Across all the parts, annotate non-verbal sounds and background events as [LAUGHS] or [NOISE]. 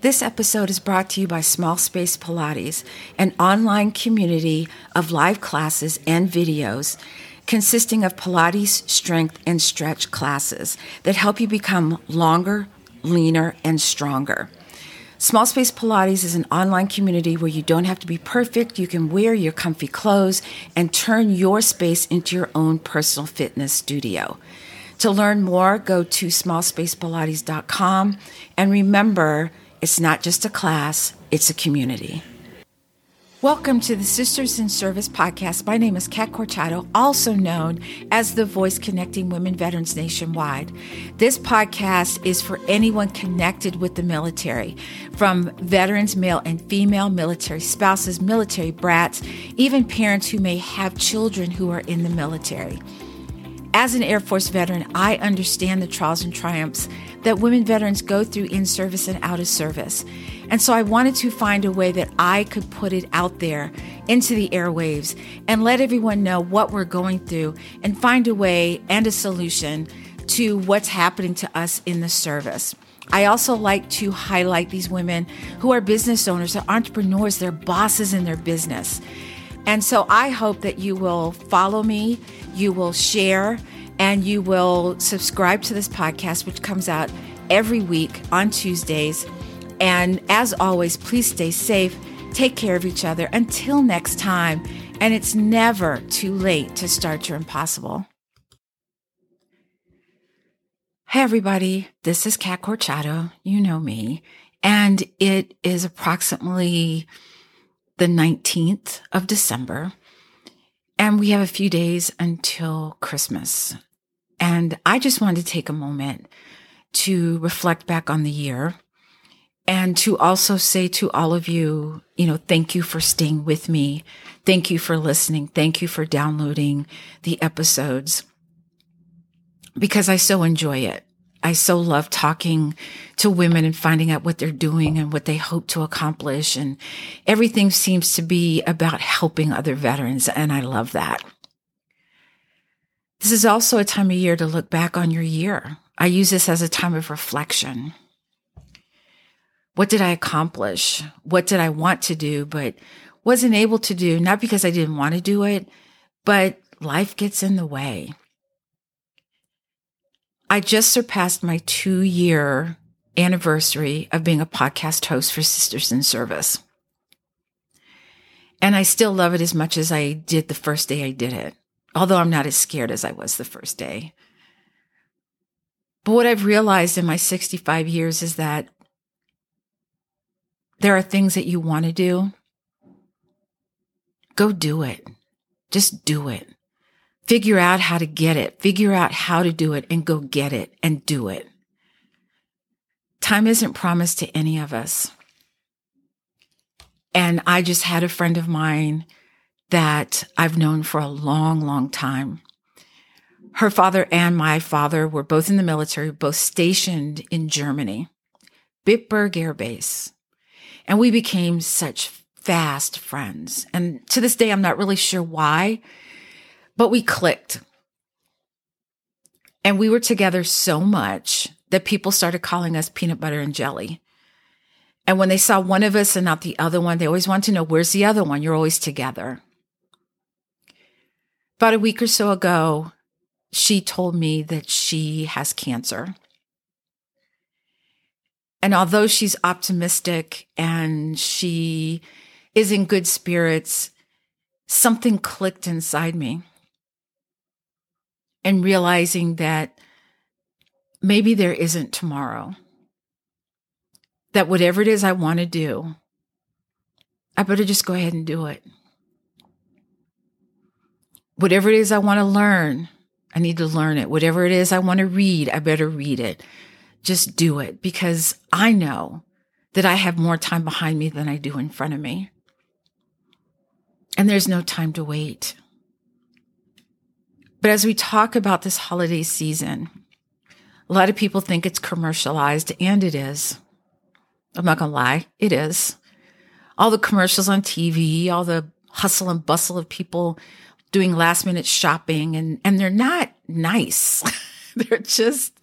This episode is brought to you by Small Space Pilates, an online community of live classes and videos consisting of Pilates, strength, and stretch classes that help you become longer, leaner, and stronger. Small Space Pilates is an online community where you don't have to be perfect. You can wear your comfy clothes and turn your space into your own personal fitness studio. To learn more, go to smallspacepilates.com and remember, it's not just a class, it's a community. Welcome to the Sisters in Service podcast. My name is Kat Corchado, also known as the voice connecting women veterans nationwide. This podcast is for anyone connected with the military, from veterans, male and female, military spouses, military brats, even parents who may have children who are in the military. As an Air Force veteran, I understand the trials and triumphs that women veterans go through in service and out of service. And so I wanted to find a way that I could put it out there into the airwaves and let everyone know what we're going through and find a way and a solution to what's happening to us in the service. I also like to highlight these women who are business owners, they're entrepreneurs, they're bosses in their business. And so I hope that you will follow me, you will share, and you will subscribe to this podcast, which comes out every week on Tuesdays. And as always, please stay safe, take care of each other. Until next time, and it's never too late to start your impossible. Hey, everybody, this is Kat Corchado. You know me. And it is approximately the 19th of December. And we have a few days until Christmas. And I just wanted to take a moment to reflect back on the year and to also say to all of you, you know, thank you for staying with me. Thank you for listening. Thank you for downloading the episodes because I so enjoy it. I so love talking to women and finding out what they're doing and what they hope to accomplish. And everything seems to be about helping other veterans. And I love that. This is also a time of year to look back on your year. I use this as a time of reflection. What did I accomplish? What did I want to do, but wasn't able to do? Not because I didn't want to do it, but life gets in the way. I just surpassed my two year anniversary of being a podcast host for Sisters in Service. And I still love it as much as I did the first day I did it, although I'm not as scared as I was the first day. But what I've realized in my 65 years is that there are things that you want to do. Go do it. Just do it. Figure out how to get it, figure out how to do it and go get it and do it. Time isn't promised to any of us. And I just had a friend of mine that I've known for a long, long time. Her father and my father were both in the military, both stationed in Germany, Bitburg Air Base. And we became such fast friends. And to this day, I'm not really sure why but we clicked. And we were together so much that people started calling us peanut butter and jelly. And when they saw one of us and not the other one, they always want to know, where's the other one? You're always together. About a week or so ago, she told me that she has cancer. And although she's optimistic and she is in good spirits, something clicked inside me and realizing that maybe there isn't tomorrow. That whatever it is I want to do, I better just go ahead and do it. Whatever it is I want to learn, I need to learn it. Whatever it is I want to read, I better read it. Just do it because I know that I have more time behind me than I do in front of me. And there's no time to wait. But as we talk about this holiday season, a lot of people think it's commercialized, and it is. I'm not going to lie, it is. All the commercials on TV, all the hustle and bustle of people doing last minute shopping, and, and they're not nice. [LAUGHS] they're just,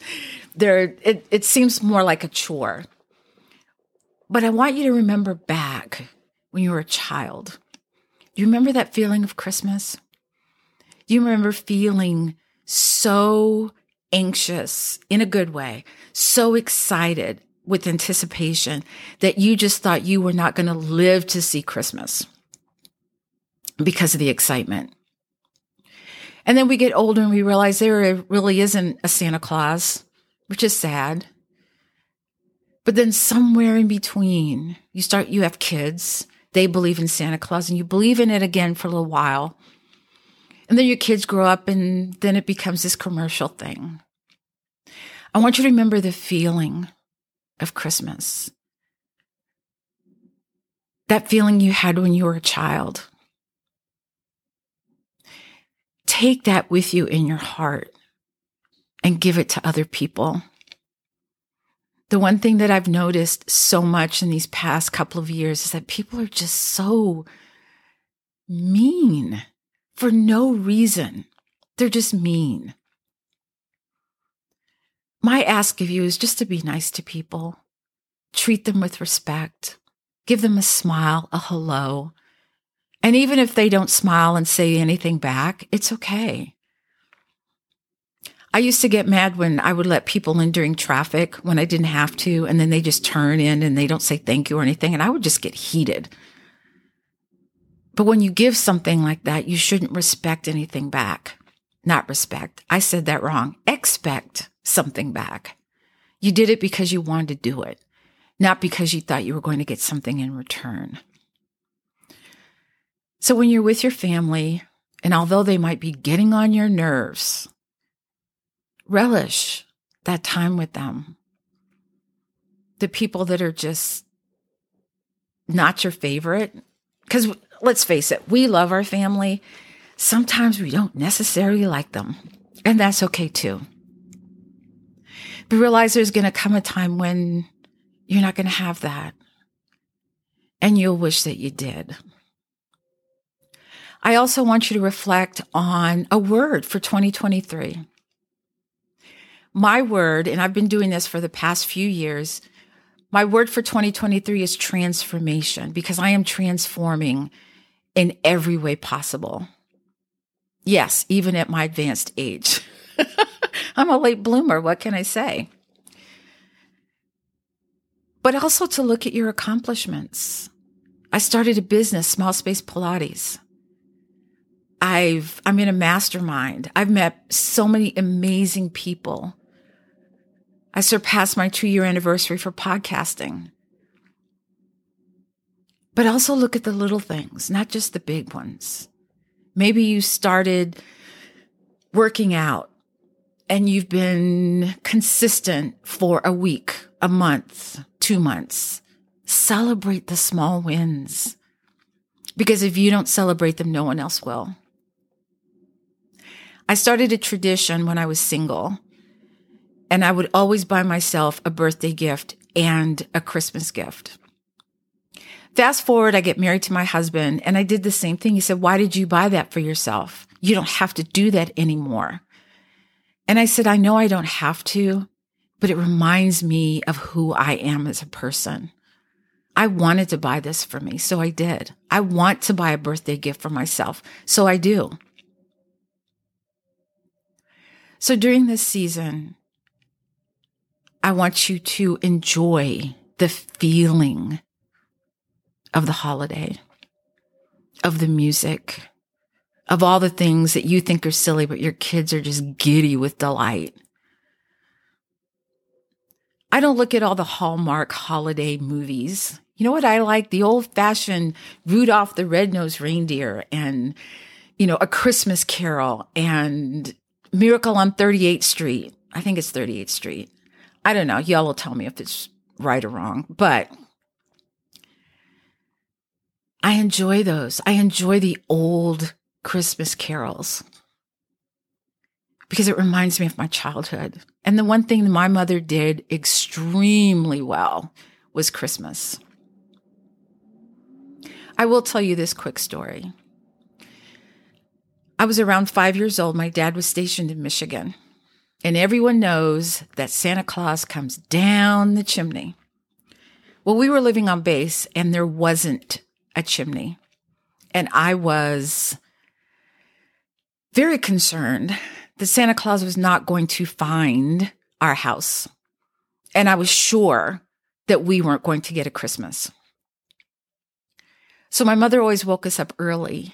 they're, it, it seems more like a chore. But I want you to remember back when you were a child. Do you remember that feeling of Christmas? You remember feeling so anxious in a good way, so excited with anticipation that you just thought you were not going to live to see Christmas because of the excitement? And then we get older and we realize there really isn't a Santa Claus, which is sad. But then somewhere in between, you start, you have kids, they believe in Santa Claus and you believe in it again for a little while. And then your kids grow up and then it becomes this commercial thing. I want you to remember the feeling of Christmas. That feeling you had when you were a child. Take that with you in your heart and give it to other people. The one thing that I've noticed so much in these past couple of years is that people are just so mean for no reason. They're just mean. My ask of you is just to be nice to people, treat them with respect, give them a smile, a hello. And even if they don't smile and say anything back, it's okay. I used to get mad when I would let people in during traffic when I didn't have to, and then they just turn in and they don't say thank you or anything. And I would just get heated. But when you give something like that, you shouldn't respect anything back. Not respect. I said that wrong. Expect something back. You did it because you wanted to do it, not because you thought you were going to get something in return. So when you're with your family, and although they might be getting on your nerves, relish that time with them. The people that are just not your favorite. Because let's face it, we love our family. Sometimes we don't necessarily like them, and that's okay too. But realize there's going to come a time when you're not going to have that. And you'll wish that you did. I also want you to reflect on a word for 2023 my word, and I've been doing this for the past few years, my word for 2023 is transformation because I am transforming in every way possible. Yes, even at my advanced age. [LAUGHS] I'm a late bloomer. What can I say? But also to look at your accomplishments. I started a business, Small Space Pilates. I've, I'm in a mastermind. I've met so many amazing people I surpassed my two year anniversary for podcasting. But also look at the little things, not just the big ones. Maybe you started working out and you've been consistent for a week, a month, two months. Celebrate the small wins. Because if you don't celebrate them, no one else will. I started a tradition when I was single and I would always buy myself a birthday gift and a Christmas gift. Fast forward, I get married to my husband and I did the same thing. He said, why did you buy that for yourself? You don't have to do that anymore. And I said, I know I don't have to, but it reminds me of who I am as a person. I wanted to buy this for me, so I did. I want to buy a birthday gift for myself, so I do. So during this season, I want you to enjoy the feeling of the holiday, of the music, of all the things that you think are silly, but your kids are just giddy with delight. I don't look at all the Hallmark holiday movies. You know what I like? The old fashioned Rudolph the Red-Nosed Reindeer and, you know, A Christmas Carol and Miracle on 38th Street. I think it's 38th Street. I don't know. Y'all will tell me if it's right or wrong, but I enjoy those. I enjoy the old Christmas carols because it reminds me of my childhood. And the one thing my mother did extremely well was Christmas. I will tell you this quick story. I was around five years old. My dad was stationed in Michigan. And everyone knows that Santa Claus comes down the chimney. Well, we were living on base and there wasn't a chimney. And I was very concerned that Santa Claus was not going to find our house. And I was sure that we weren't going to get a Christmas. So my mother always woke us up early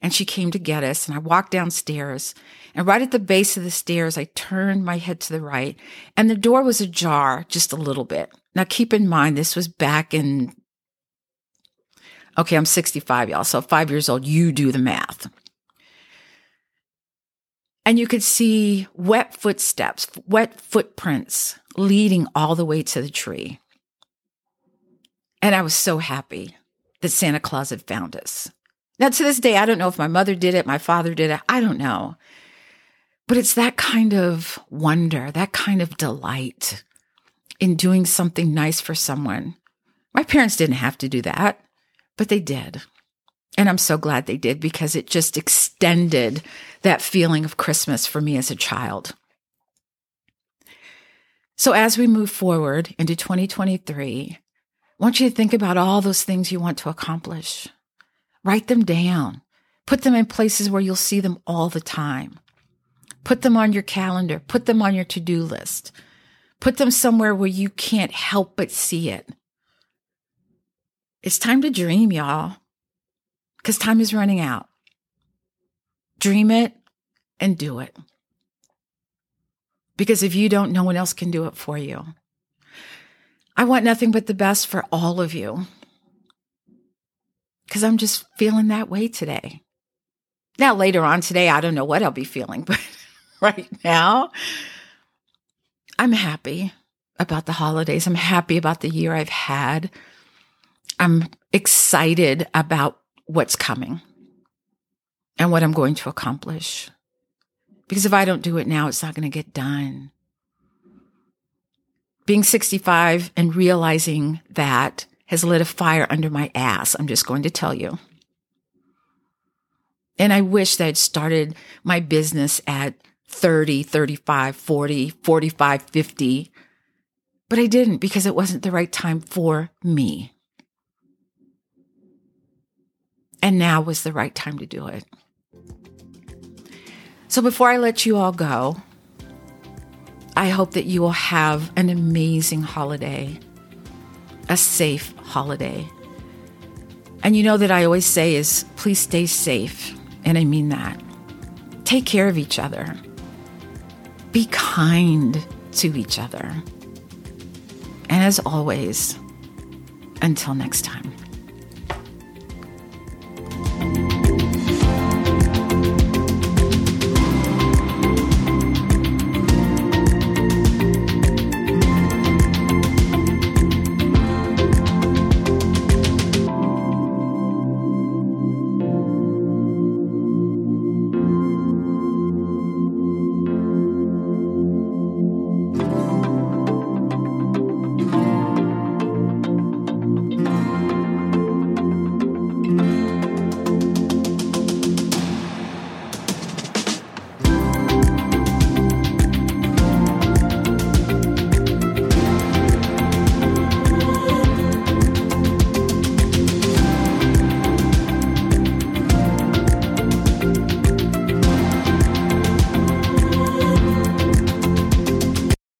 and she came to get us and I walked downstairs and right at the base of the stairs, I turned my head to the right and the door was ajar just a little bit. Now keep in mind, this was back in, okay, I'm 65 y'all. So five years old, you do the math. And you could see wet footsteps, wet footprints leading all the way to the tree. And I was so happy that Santa Claus had found us. Now, to this day, I don't know if my mother did it, my father did it, I don't know. But it's that kind of wonder, that kind of delight in doing something nice for someone. My parents didn't have to do that, but they did. And I'm so glad they did because it just extended that feeling of Christmas for me as a child. So as we move forward into 2023, I want you to think about all those things you want to accomplish. Write them down. Put them in places where you'll see them all the time. Put them on your calendar. Put them on your to do list. Put them somewhere where you can't help but see it. It's time to dream, y'all, because time is running out. Dream it and do it. Because if you don't, no one else can do it for you. I want nothing but the best for all of you. Because I'm just feeling that way today. Now, later on today, I don't know what I'll be feeling, [LAUGHS] but right now, I'm happy about the holidays. I'm happy about the year I've had. I'm excited about what's coming and what I'm going to accomplish. Because if I don't do it now, it's not going to get done. Being 65 and realizing that has lit a fire under my ass. I'm just going to tell you. And I wish that I'd started my business at 30, 35, 40, 45, 50. But I didn't because it wasn't the right time for me. And now was the right time to do it. So before I let you all go, I hope that you will have an amazing holiday, a safe holiday. And you know that I always say is please stay safe. And I mean that. Take care of each other. Be kind to each other. And as always, until next time.